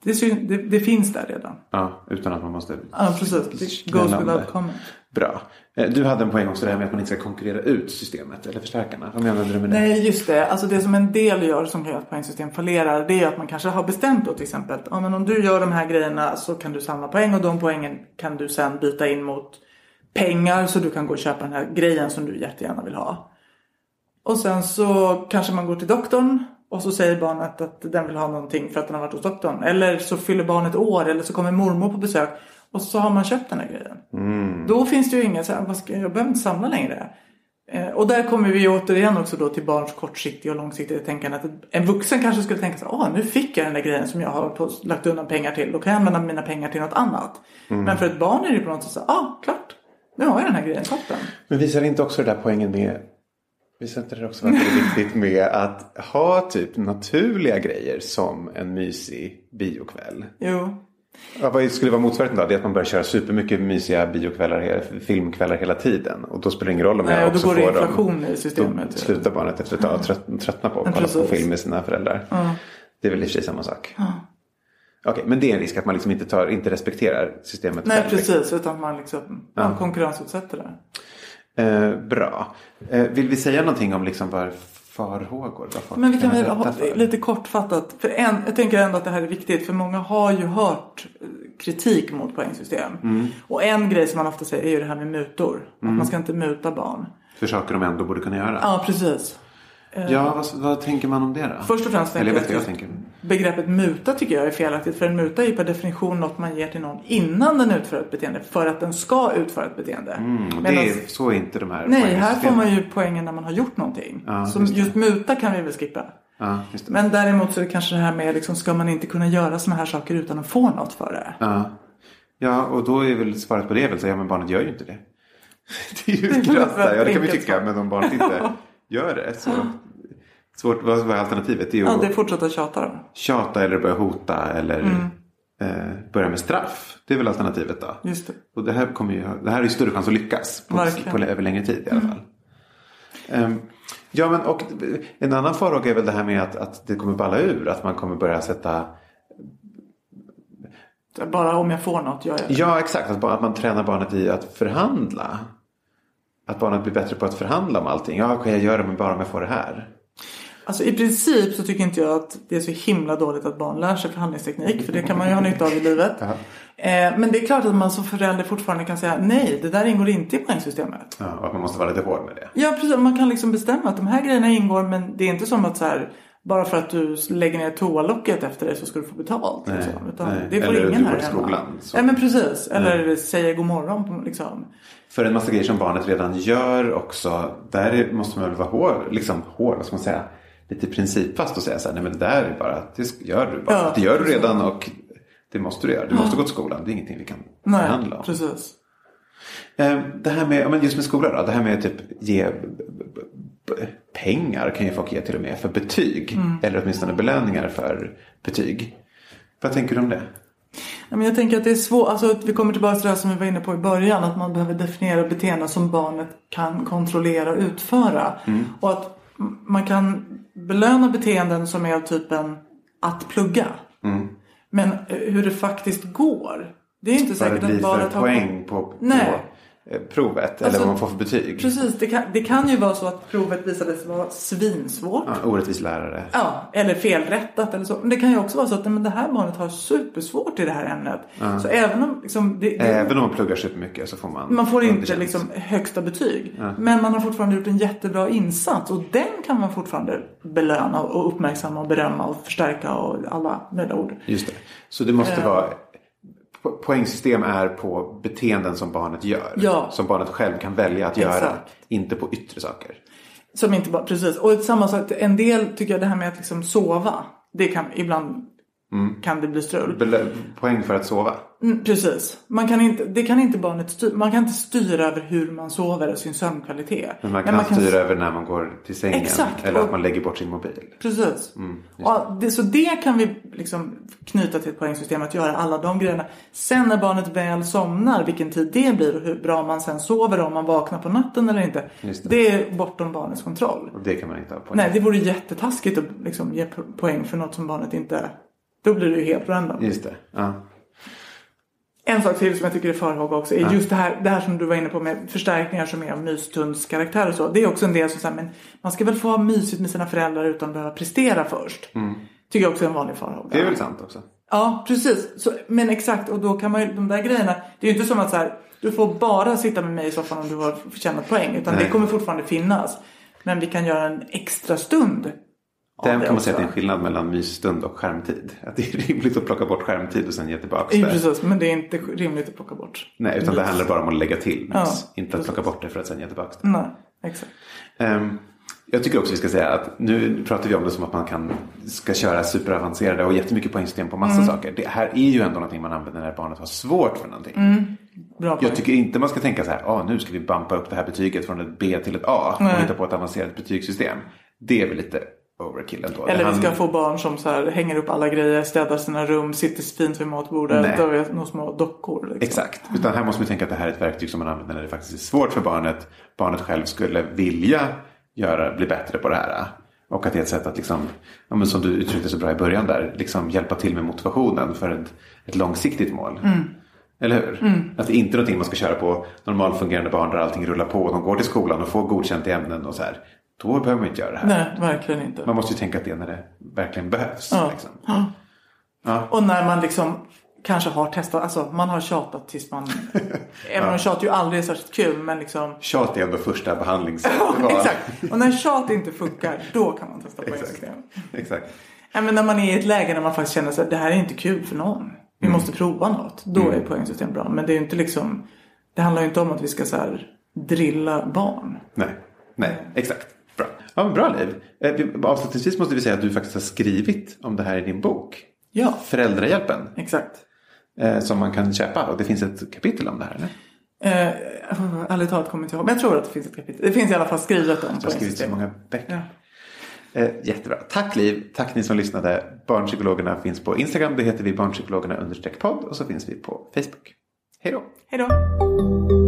det, det, det finns där redan. ja, utan att man måste... Ja, precis. Det goes without comment. Bra. Eh, du hade en poäng också det här med att man inte ska konkurrera ut systemet eller förstärkarna. Vad menade du med det? Nej, just det. Alltså det som en del gör som kan göra att poängsystem fallerar. Det är att man kanske har bestämt då till exempel. Ja, men om du gör de här grejerna så kan du samla poäng. Och de poängen kan du sen byta in mot pengar. Så du kan gå och köpa den här grejen som du jättegärna vill ha. Och sen så kanske man går till doktorn. Och så säger barnet att den vill ha någonting för att den har varit hos doktorn. Eller så fyller barnet år. Eller så kommer mormor på besök. Och så har man köpt den här grejen. Då finns det ju inget så här, jag, behöver inte samla längre. Eh, Och där kommer vi återigen också då till barns kortsiktiga och långsiktiga tänkande. Att en vuxen kanske skulle tänka så åh nu fick jag den där grejen som jag har på, lagt undan pengar till. Då kan jag använda mina pengar till något annat. Men för ett barn är det på något sätt så här, ah klart, nu har jag den här grejen, toppen. Men visar inte också det där poängen med Visar inte det också att det är viktigt med att ha typ naturliga grejer som en mysig biokväll? Jo, Ja, vad skulle vara motsvarigheten då? Det är att man börjar köra supermycket mysiga biokvällar, filmkvällar hela tiden. Och då spelar det ingen roll om Nej, jag och då också går det får dem. inflation i Då systemet. slutar barnet efter ett tag trött, tröttna på att Ja, kolla på film med sina föräldrar. Ja. Det är väl i och för sig samma sak. Okej, men det är en risk att man liksom inte, tar, inte respekterar systemet Nej själv. precis, utan man liksom ja. konkurrensutsätter det. Eh, bra. Eh, vill vi säga någonting om liksom vad farhågor? Men vi kan väl ha lite kortfattat. För en, jag tänker ändå att det här är viktigt. För många har ju hört eh, kritik mot poängsystem. Mm. Och en grej som man ofta säger är ju det här med mutor. Att man ska inte muta barn. För saker de ändå borde kunna göra. Ja, precis. Ja, vad, vad tänker man om det då? Först och främst Eller jag vet jag tänker. Begreppet muta tycker jag är felaktigt. För en muta är ju per definition något man ger till någon innan den utför ett beteende. För att den ska utföra ett beteende. Mm, och Medan- det är, så är inte de här Nej, här får man ju poängen när man har gjort någonting. Ja, Så just just, muta kan vi väl skippa. Ja. Men däremot så är det kanske det här med liksom, ska man inte kunna göra såna här saker utan att få något för det? Ja. ja, och då är väl svaret på det väl så ja, men barnet gör ju inte det. Det är ju där. Ja, det kan vi tycka. Men om barnet inte gör det så svårt. Vad vad är alternativet? Det är Ja, att det är fortsätta tjata då. tjata eller börja hota eller Mm. eh, börja med straff. Det är väl alternativet då. Just det. Och det här, kommer ju, det här är ju större chans att lyckas på, Verkligen. Mm. på, över längre tid i alla fall. Ehm, ja, men och en annan farhåga är väl det här med att, att det kommer balla ur. Att man kommer börja sätta Bara om jag får något gör jag det. Ja, exakt. Att, bara- att man tränar barnet i att förhandla. Att barnet blir bättre på att förhandla om allting. Ja, kan jag göra det men bara om jag får det här. Alltså i princip så tycker inte jag att det är så himla dåligt att barn lär sig förhandlingsteknik. För det kan man ju ha nytta av i livet. Eh, men det är klart att man som förälder fortfarande kan säga nej, det där ingår inte i poängsystemet. Ja, och att man måste vara lite hård med det. Ja, precis. Man kan liksom bestämma att de här grejerna ingår men det är inte som att så här bara för att du lägger ner toalocket efter dig så ska du få betalt. Nej, liksom. Utan nej. det får Eller ingen här hemma. skolan, så. Ja men precis. Eller säger god morgon. Liksom. För en massa grejer som barnet redan gör också. Där är- måste man väl vara hård, liksom hård, vad ska man säga. Lite principfast och säga så här, nej men det där är bara, det gör du bara. Ja, det gör du redan och det måste du göra. Du måste gå till skolan, det är ingenting vi kan Nej, förhandla om. precis. Eh, Det här med, just med skolan då, det här med typ ge pengar kan ju folk ge till och med för betyg. Mm. Eller åtminstone belöningar för betyg. Vad tänker du om det? Men jag tänker att det är svårt, alltså vi kommer tillbaka till det som vi var inne på i början. Att man behöver definiera beteenden som barnet kan kontrollera och utföra. Mm. Och att man kan belöna beteenden som är av typen att plugga. Mm. Men eh, hur det faktiskt går. Det är inte det säkert att barnet för har... poäng på, på Nej. Eh, provet. Alltså, eller vad man får för betyg. Precis, det kan, det kan ju vara så att provet visade sig vara svinsvårt. Ja, orättvis lärare. Ja, eller felrättat eller så. Men det kan ju också vara så att men det här barnet har supersvårt i det här ämnet. Så även om liksom, det, det, Även om man pluggar supermycket så får man man får inte liksom högsta betyg. Men man har fortfarande gjort en jättebra insats. Och den kan man fortfarande belöna och uppmärksamma och berömma och förstärka och alla möjliga ord. Just det. Så det måste Eh. vara Poängsystem är på beteenden som barnet gör. Ja. Som barnet själv kan välja att göra. Exakt. Inte på yttre saker. Som inte bara, precis. Och samma sak, en del tycker jag det här med att liksom sova. Det kan ibland kan det bli strul. Belö- poäng för att sova. Mm, precis. Man kan inte, det kan inte barnet styra. Man kan inte styra över hur man sover och sin sömnkvalitet. Men man kan styra över när man går till sängen. Exakt. Eller att man lägger bort sin mobil. Precis. Mm, det, så det kan vi liksom knyta till ett poängsystem. Att göra alla de grejerna. Sen när barnet väl somnar, vilken tid det blir och hur bra man sen sover. Om man vaknar på natten eller inte. Det. Det. är bortom barnets kontroll. Och det kan man inte ha poäng Nej, det vore jättetaskigt att liksom ge po- poäng för något som barnet inte... Då blir det ju helt random. Just det. Ja. En sak till som jag tycker är farhåga också är just det här, det här som du var inne på med förstärkningar som är av mystundskaraktär och så. Det är också en del som säger men man ska väl få ha mysigt med sina föräldrar utan att behöva prestera först. Tycker jag också är en vanlig farhåga. Mm. Det är väl sant också. Ja, precis. Så, men exakt, och då kan man ju, de där grejerna, det är ju inte som att så här, du får bara sitta med mig i soffan om du har förtjänat poäng. Utan Nej. det kommer fortfarande finnas. Men vi kan göra en extra stund. Den det kan man säga att det är en skillnad mellan mysstund och skärmtid. Att det är rimligt att plocka bort skärmtid och sen ge tillbaka Ja, det. precis, men det är inte rimligt att plocka bort. Nej, utan det handlar bara om att lägga till mys. Ja, inte att precis. plocka bort det för att sen ge tillbaka det. Nej. Exakt. Ehm, jag tycker också vi ska säga att nu pratar vi om det som att man kan, ska köra superavancerade och jättemycket poängsystem på massa Mm. saker. Det här är ju ändå någonting man använder när barnet har svårt för någonting. Mm. Bra. Jag tycker inte man ska tänka så här, ah, nu ska vi bumpa upp det här betyget från ett B till ett A och Nej. hitta på ett avancerat betygssystem. Det är väl lite overkill ändå. Det Eller vi ska få barn som så här, hänger upp alla grejer, städar sina rum, sitter fint vid matbordet Nej. och är några små dockor. Liksom. Exakt. Utan här måste man tänka att det här är ett verktyg som man använder när det faktiskt är svårt för barnet. Barnet själv skulle vilja göra, bli bättre på det här. Och att det är ett sätt att, liksom, ja, som du uttryckte så bra i början där, liksom hjälpa till med motivationen för ett, ett långsiktigt mål. Eller hur? Att det inte är någonting man ska köra på normalfungerande barn där allting rullar på och de går till skolan och får godkänt i ämnen och så här. Då behöver man inte göra det här. Nej, verkligen inte. Man måste ju tänka att det är när det verkligen behövs. Ja. Liksom. Och när man liksom kanske har testat, alltså man har tjatat tills man... Även om tjat ju aldrig är särskilt kul men liksom... Tjat är ändå första behandlings... Exakt. Och när tjat inte funkar, då kan man testa poängsystem. Exakt. Nej, men när man är i ett läge där man faktiskt känner att det här är inte kul för någon. Vi Mm. måste prova något. Då är poängsystem bra. Men det är ju inte liksom... Det handlar ju inte om att vi ska så drilla barn. Nej, nej, exakt. Bra. Ja, men bra Liv. Eh, vi- Avslutningsvis måste vi säga att du faktiskt har skrivit om det här i din bok. Ja, Föräldrahjälpen. exakt. Eh, som man kan köpa. Och det finns ett kapitel om det här. Eller? Eh, ärligt talat kommer jag inte ihåg. Men jag tror att det finns ett kapitel. Det finns i alla fall skrivet om Du har skrivit så många böcker. Ja. Eh, jättebra. Tack Liv. Tack ni som lyssnade. Barnpsykologerna finns på Instagram. Det heter vi barnpsykologerna understreck podd. Och så finns vi på Facebook. Hej då. Hej då.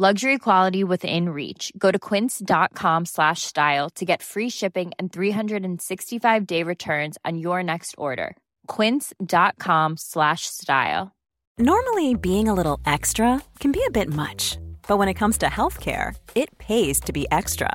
Luxury quality within reach. Go to quince.com slash style to get free shipping and 365 day returns on your next order. Quince.com slash style. Normally, being a little extra can be a bit much, but when it comes to healthcare, it pays to be extra.